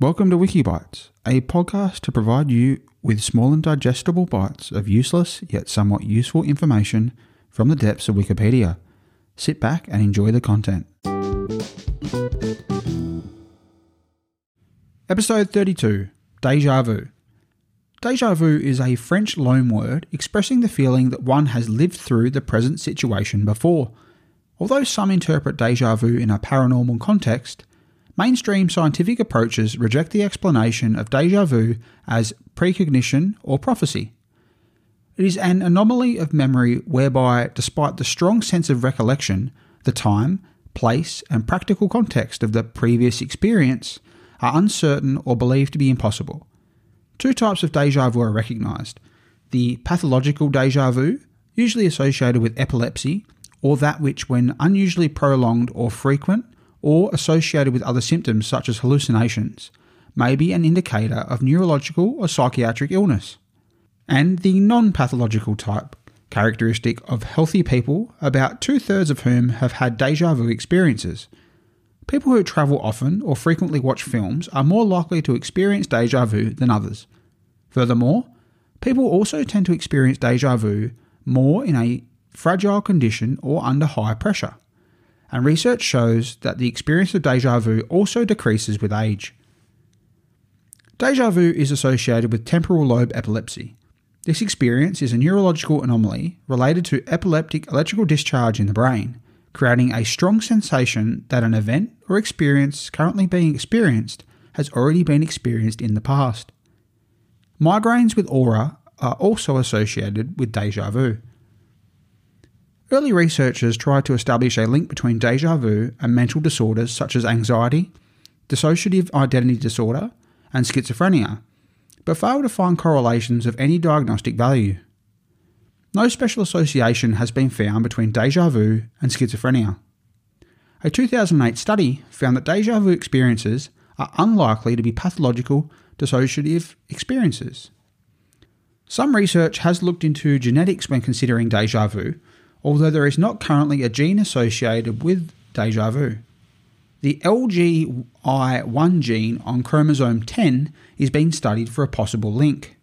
Welcome to Wikibites, a podcast to provide you with small and digestible bites of useless yet somewhat useful information from the depths of Wikipedia. Sit back and enjoy the content. Episode 32 Deja Vu. Deja vu is a French loanword expressing the feeling that one has lived through the present situation before. Although some interpret deja vu in a paranormal context, Mainstream scientific approaches reject the explanation of deja vu as precognition or prophecy. It is an anomaly of memory whereby, despite the strong sense of recollection, the time, place, and practical context of the previous experience are uncertain or believed to be impossible. Two types of deja vu are recognised the pathological deja vu, usually associated with epilepsy, or that which, when unusually prolonged or frequent, or associated with other symptoms such as hallucinations, may be an indicator of neurological or psychiatric illness. And the non pathological type, characteristic of healthy people, about two thirds of whom have had deja vu experiences. People who travel often or frequently watch films are more likely to experience deja vu than others. Furthermore, people also tend to experience deja vu more in a fragile condition or under high pressure and research shows that the experience of deja vu also decreases with age. Deja vu is associated with temporal lobe epilepsy. This experience is a neurological anomaly related to epileptic electrical discharge in the brain, creating a strong sensation that an event or experience currently being experienced has already been experienced in the past. Migraines with aura are also associated with deja vu. Early researchers tried to establish a link between deja vu and mental disorders such as anxiety, dissociative identity disorder, and schizophrenia, but failed to find correlations of any diagnostic value. No special association has been found between deja vu and schizophrenia. A 2008 study found that deja vu experiences are unlikely to be pathological dissociative experiences. Some research has looked into genetics when considering deja vu, although there is not currently a gene associated with deja vu. The LGI1 gene on chromosome 10 is being studied for a possible link.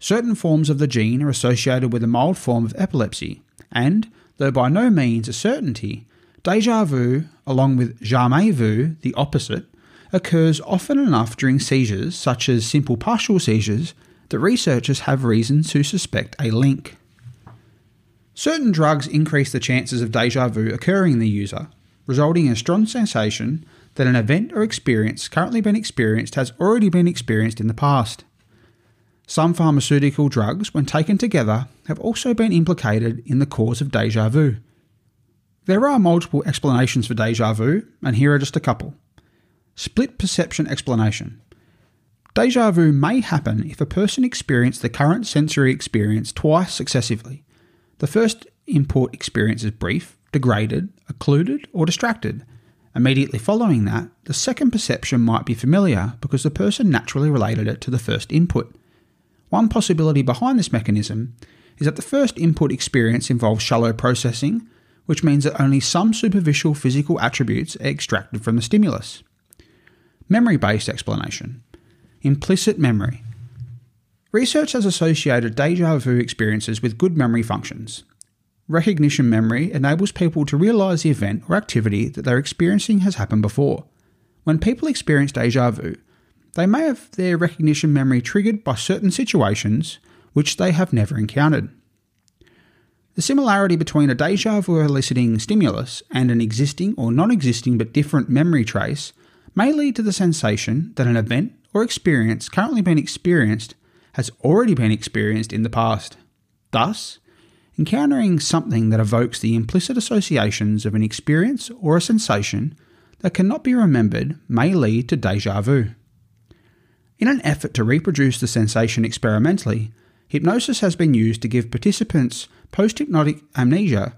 Certain forms of the gene are associated with a mild form of epilepsy, and, though by no means a certainty, deja vu, along with jamais vu, the opposite, occurs often enough during seizures, such as simple partial seizures, that researchers have reason to suspect a link. Certain drugs increase the chances of deja vu occurring in the user, resulting in a strong sensation that an event or experience currently being experienced has already been experienced in the past. Some pharmaceutical drugs, when taken together, have also been implicated in the cause of deja vu. There are multiple explanations for deja vu, and here are just a couple. Split perception explanation. Deja vu may happen if a person experienced the current sensory experience twice successively, the first input experience is brief, degraded, occluded, or distracted. Immediately following that, the second perception might be familiar because the person naturally related it to the first input. One possibility behind this mechanism is that the first input experience involves shallow processing, which means that only some superficial physical attributes are extracted from the stimulus. Memory based explanation Implicit memory. Research has associated deja vu experiences with good memory functions. Recognition memory enables people to realise the event or activity that they're experiencing has happened before. When people experience deja vu, they may have their recognition memory triggered by certain situations which they have never encountered. The similarity between a deja vu eliciting stimulus and an existing or non existing but different memory trace may lead to the sensation that an event or experience currently being experienced has already been experienced in the past. Thus, encountering something that evokes the implicit associations of an experience or a sensation that cannot be remembered may lead to deja vu. In an effort to reproduce the sensation experimentally, hypnosis has been used to give participants post hypnotic amnesia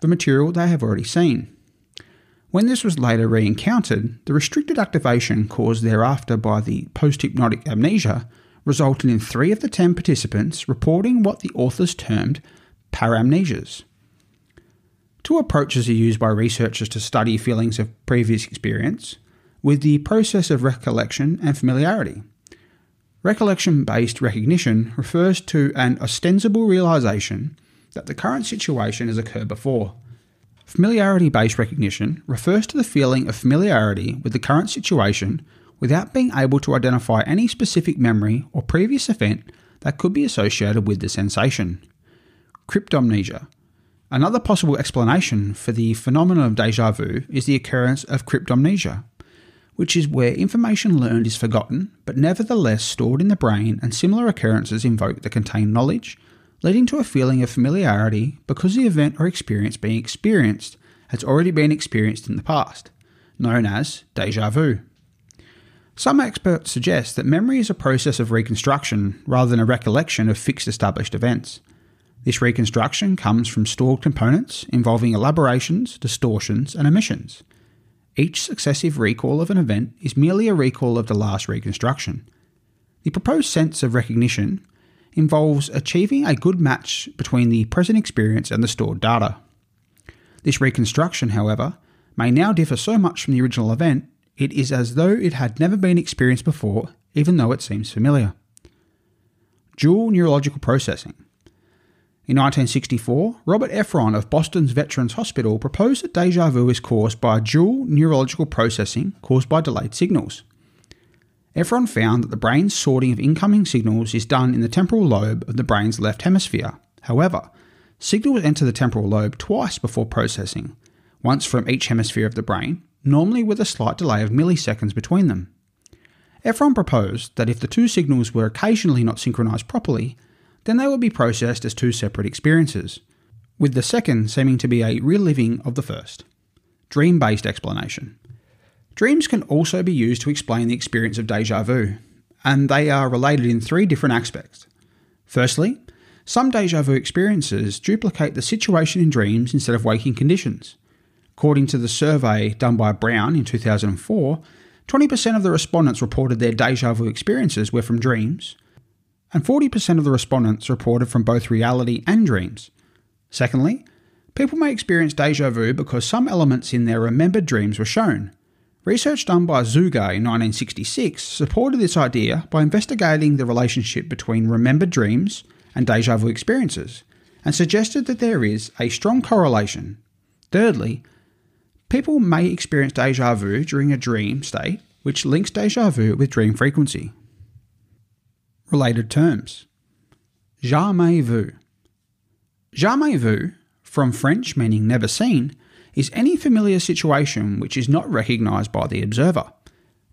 for material they have already seen. When this was later re encountered, the restricted activation caused thereafter by the post hypnotic amnesia resulted in three of the ten participants reporting what the authors termed paramnesias. Two approaches are used by researchers to study feelings of previous experience. with the process of recollection and familiarity. Recollection based recognition refers to an ostensible realization that the current situation has occurred before. Familiarity based recognition refers to the feeling of familiarity with the current situation without being able to identify any specific memory or previous event that could be associated with the sensation. Cryptomnesia. Another possible explanation for the phenomenon of deja vu is the occurrence of cryptomnesia, which is where information learned is forgotten but nevertheless stored in the brain, and similar occurrences invoke the contained knowledge, leading to a feeling of familiarity because the event or experience being experienced has already been experienced in the past, known as deja vu. Some experts suggest that memory is a process of reconstruction rather than a recollection of fixed established events. This reconstruction comes from stored components involving elaborations, distortions, and omissions. Each successive recall of an event is merely a recall of the last reconstruction. The proposed sense of recognition involves achieving a good match between the present experience and the stored data. This reconstruction, however, may now differ so much from the original event it is as though it had never been experienced before, even though it seems familiar. Dual neurological processing. In 1964, Robert Efron of Boston's Veterans Hospital proposed that deja vu is caused by dual neurological processing caused by delayed signals. Efron found that the brain's sorting of incoming signals is done in the temporal lobe of the brain's left hemisphere. However, signals enter the temporal lobe twice before processing, once from each hemisphere of the brain, normally with a slight delay of milliseconds between them. Efron proposed that if the two signals were occasionally not synchronized properly, then they would be processed as two separate experiences, with the second seeming to be a reliving of the first. Dream based explanation. Dreams can also be used to explain the experience of deja vu, and they are related in three different aspects. Firstly, some deja vu experiences duplicate the situation in dreams instead of waking conditions. According to the survey done by Brown in 2004, 20% of the respondents reported their deja vu experiences were from dreams, and 40% of the respondents reported from both reality and dreams. Secondly, people may experience deja vu because some elements in their remembered dreams were shown, Research done by Zuger in 1966 supported this idea by investigating the relationship between remembered dreams and deja vu experiences and suggested that there is a strong correlation. Thirdly, people may experience deja vu during a dream state, which links deja vu with dream frequency. Related terms Jamais vu. Jamais vu, from French meaning never seen, is any familiar situation which is not recognised by the observer.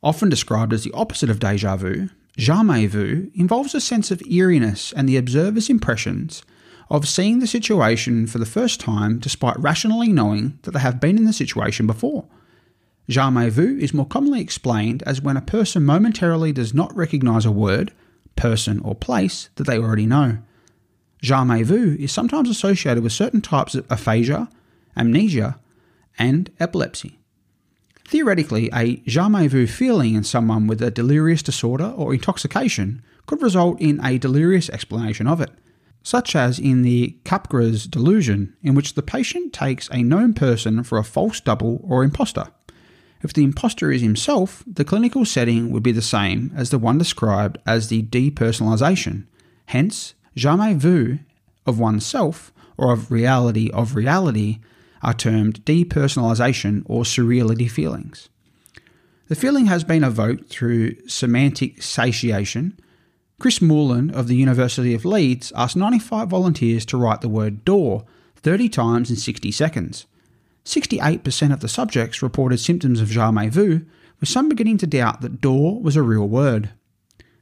Often described as the opposite of deja vu, jamais vu involves a sense of eeriness and the observer's impressions of seeing the situation for the first time despite rationally knowing that they have been in the situation before. Jamais vu is more commonly explained as when a person momentarily does not recognise a word, person, or place that they already know. Jamais vu is sometimes associated with certain types of aphasia, amnesia, and epilepsy. Theoretically, a jamais vu feeling in someone with a delirious disorder or intoxication could result in a delirious explanation of it, such as in the Capgras delusion, in which the patient takes a known person for a false double or impostor. If the impostor is himself, the clinical setting would be the same as the one described as the depersonalization. Hence, jamais vu of oneself or of reality of reality are termed depersonalization or surreality feelings. The feeling has been evoked through semantic satiation. Chris Moulin of the University of Leeds asked 95 volunteers to write the word door 30 times in 60 seconds. 68% of the subjects reported symptoms of jamais vu, with some beginning to doubt that door was a real word.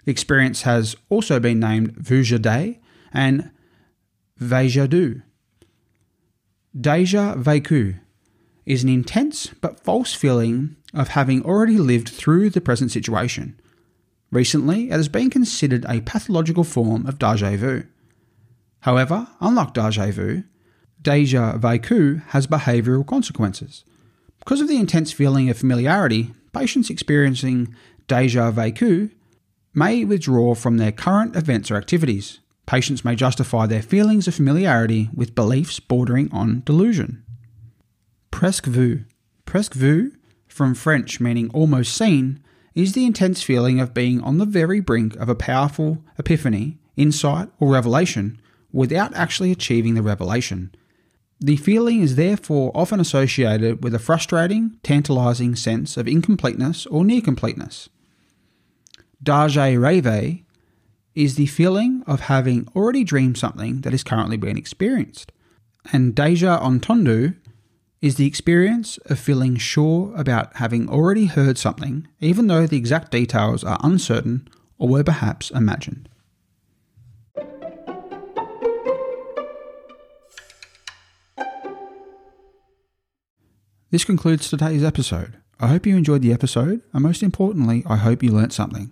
The experience has also been named Vujade and Vejadu, Deja vécu is an intense but false feeling of having already lived through the present situation. Recently, it has been considered a pathological form of deja vu. However, unlike deja vu, deja vécu has behavioural consequences. Because of the intense feeling of familiarity, patients experiencing deja vécu may withdraw from their current events or activities, Patients may justify their feelings of familiarity with beliefs bordering on delusion. Presque vu. Presque vu, from French meaning almost seen, is the intense feeling of being on the very brink of a powerful epiphany, insight, or revelation without actually achieving the revelation. The feeling is therefore often associated with a frustrating, tantalizing sense of incompleteness or near completeness. Deja rêve is the feeling of having already dreamed something that is currently being experienced. And deja entendu is the experience of feeling sure about having already heard something, even though the exact details are uncertain or were perhaps imagined. This concludes today's episode. I hope you enjoyed the episode, and most importantly, I hope you learnt something.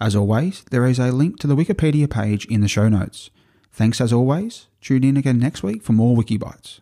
As always, there is a link to the Wikipedia page in the show notes. Thanks as always. Tune in again next week for more Wikibites.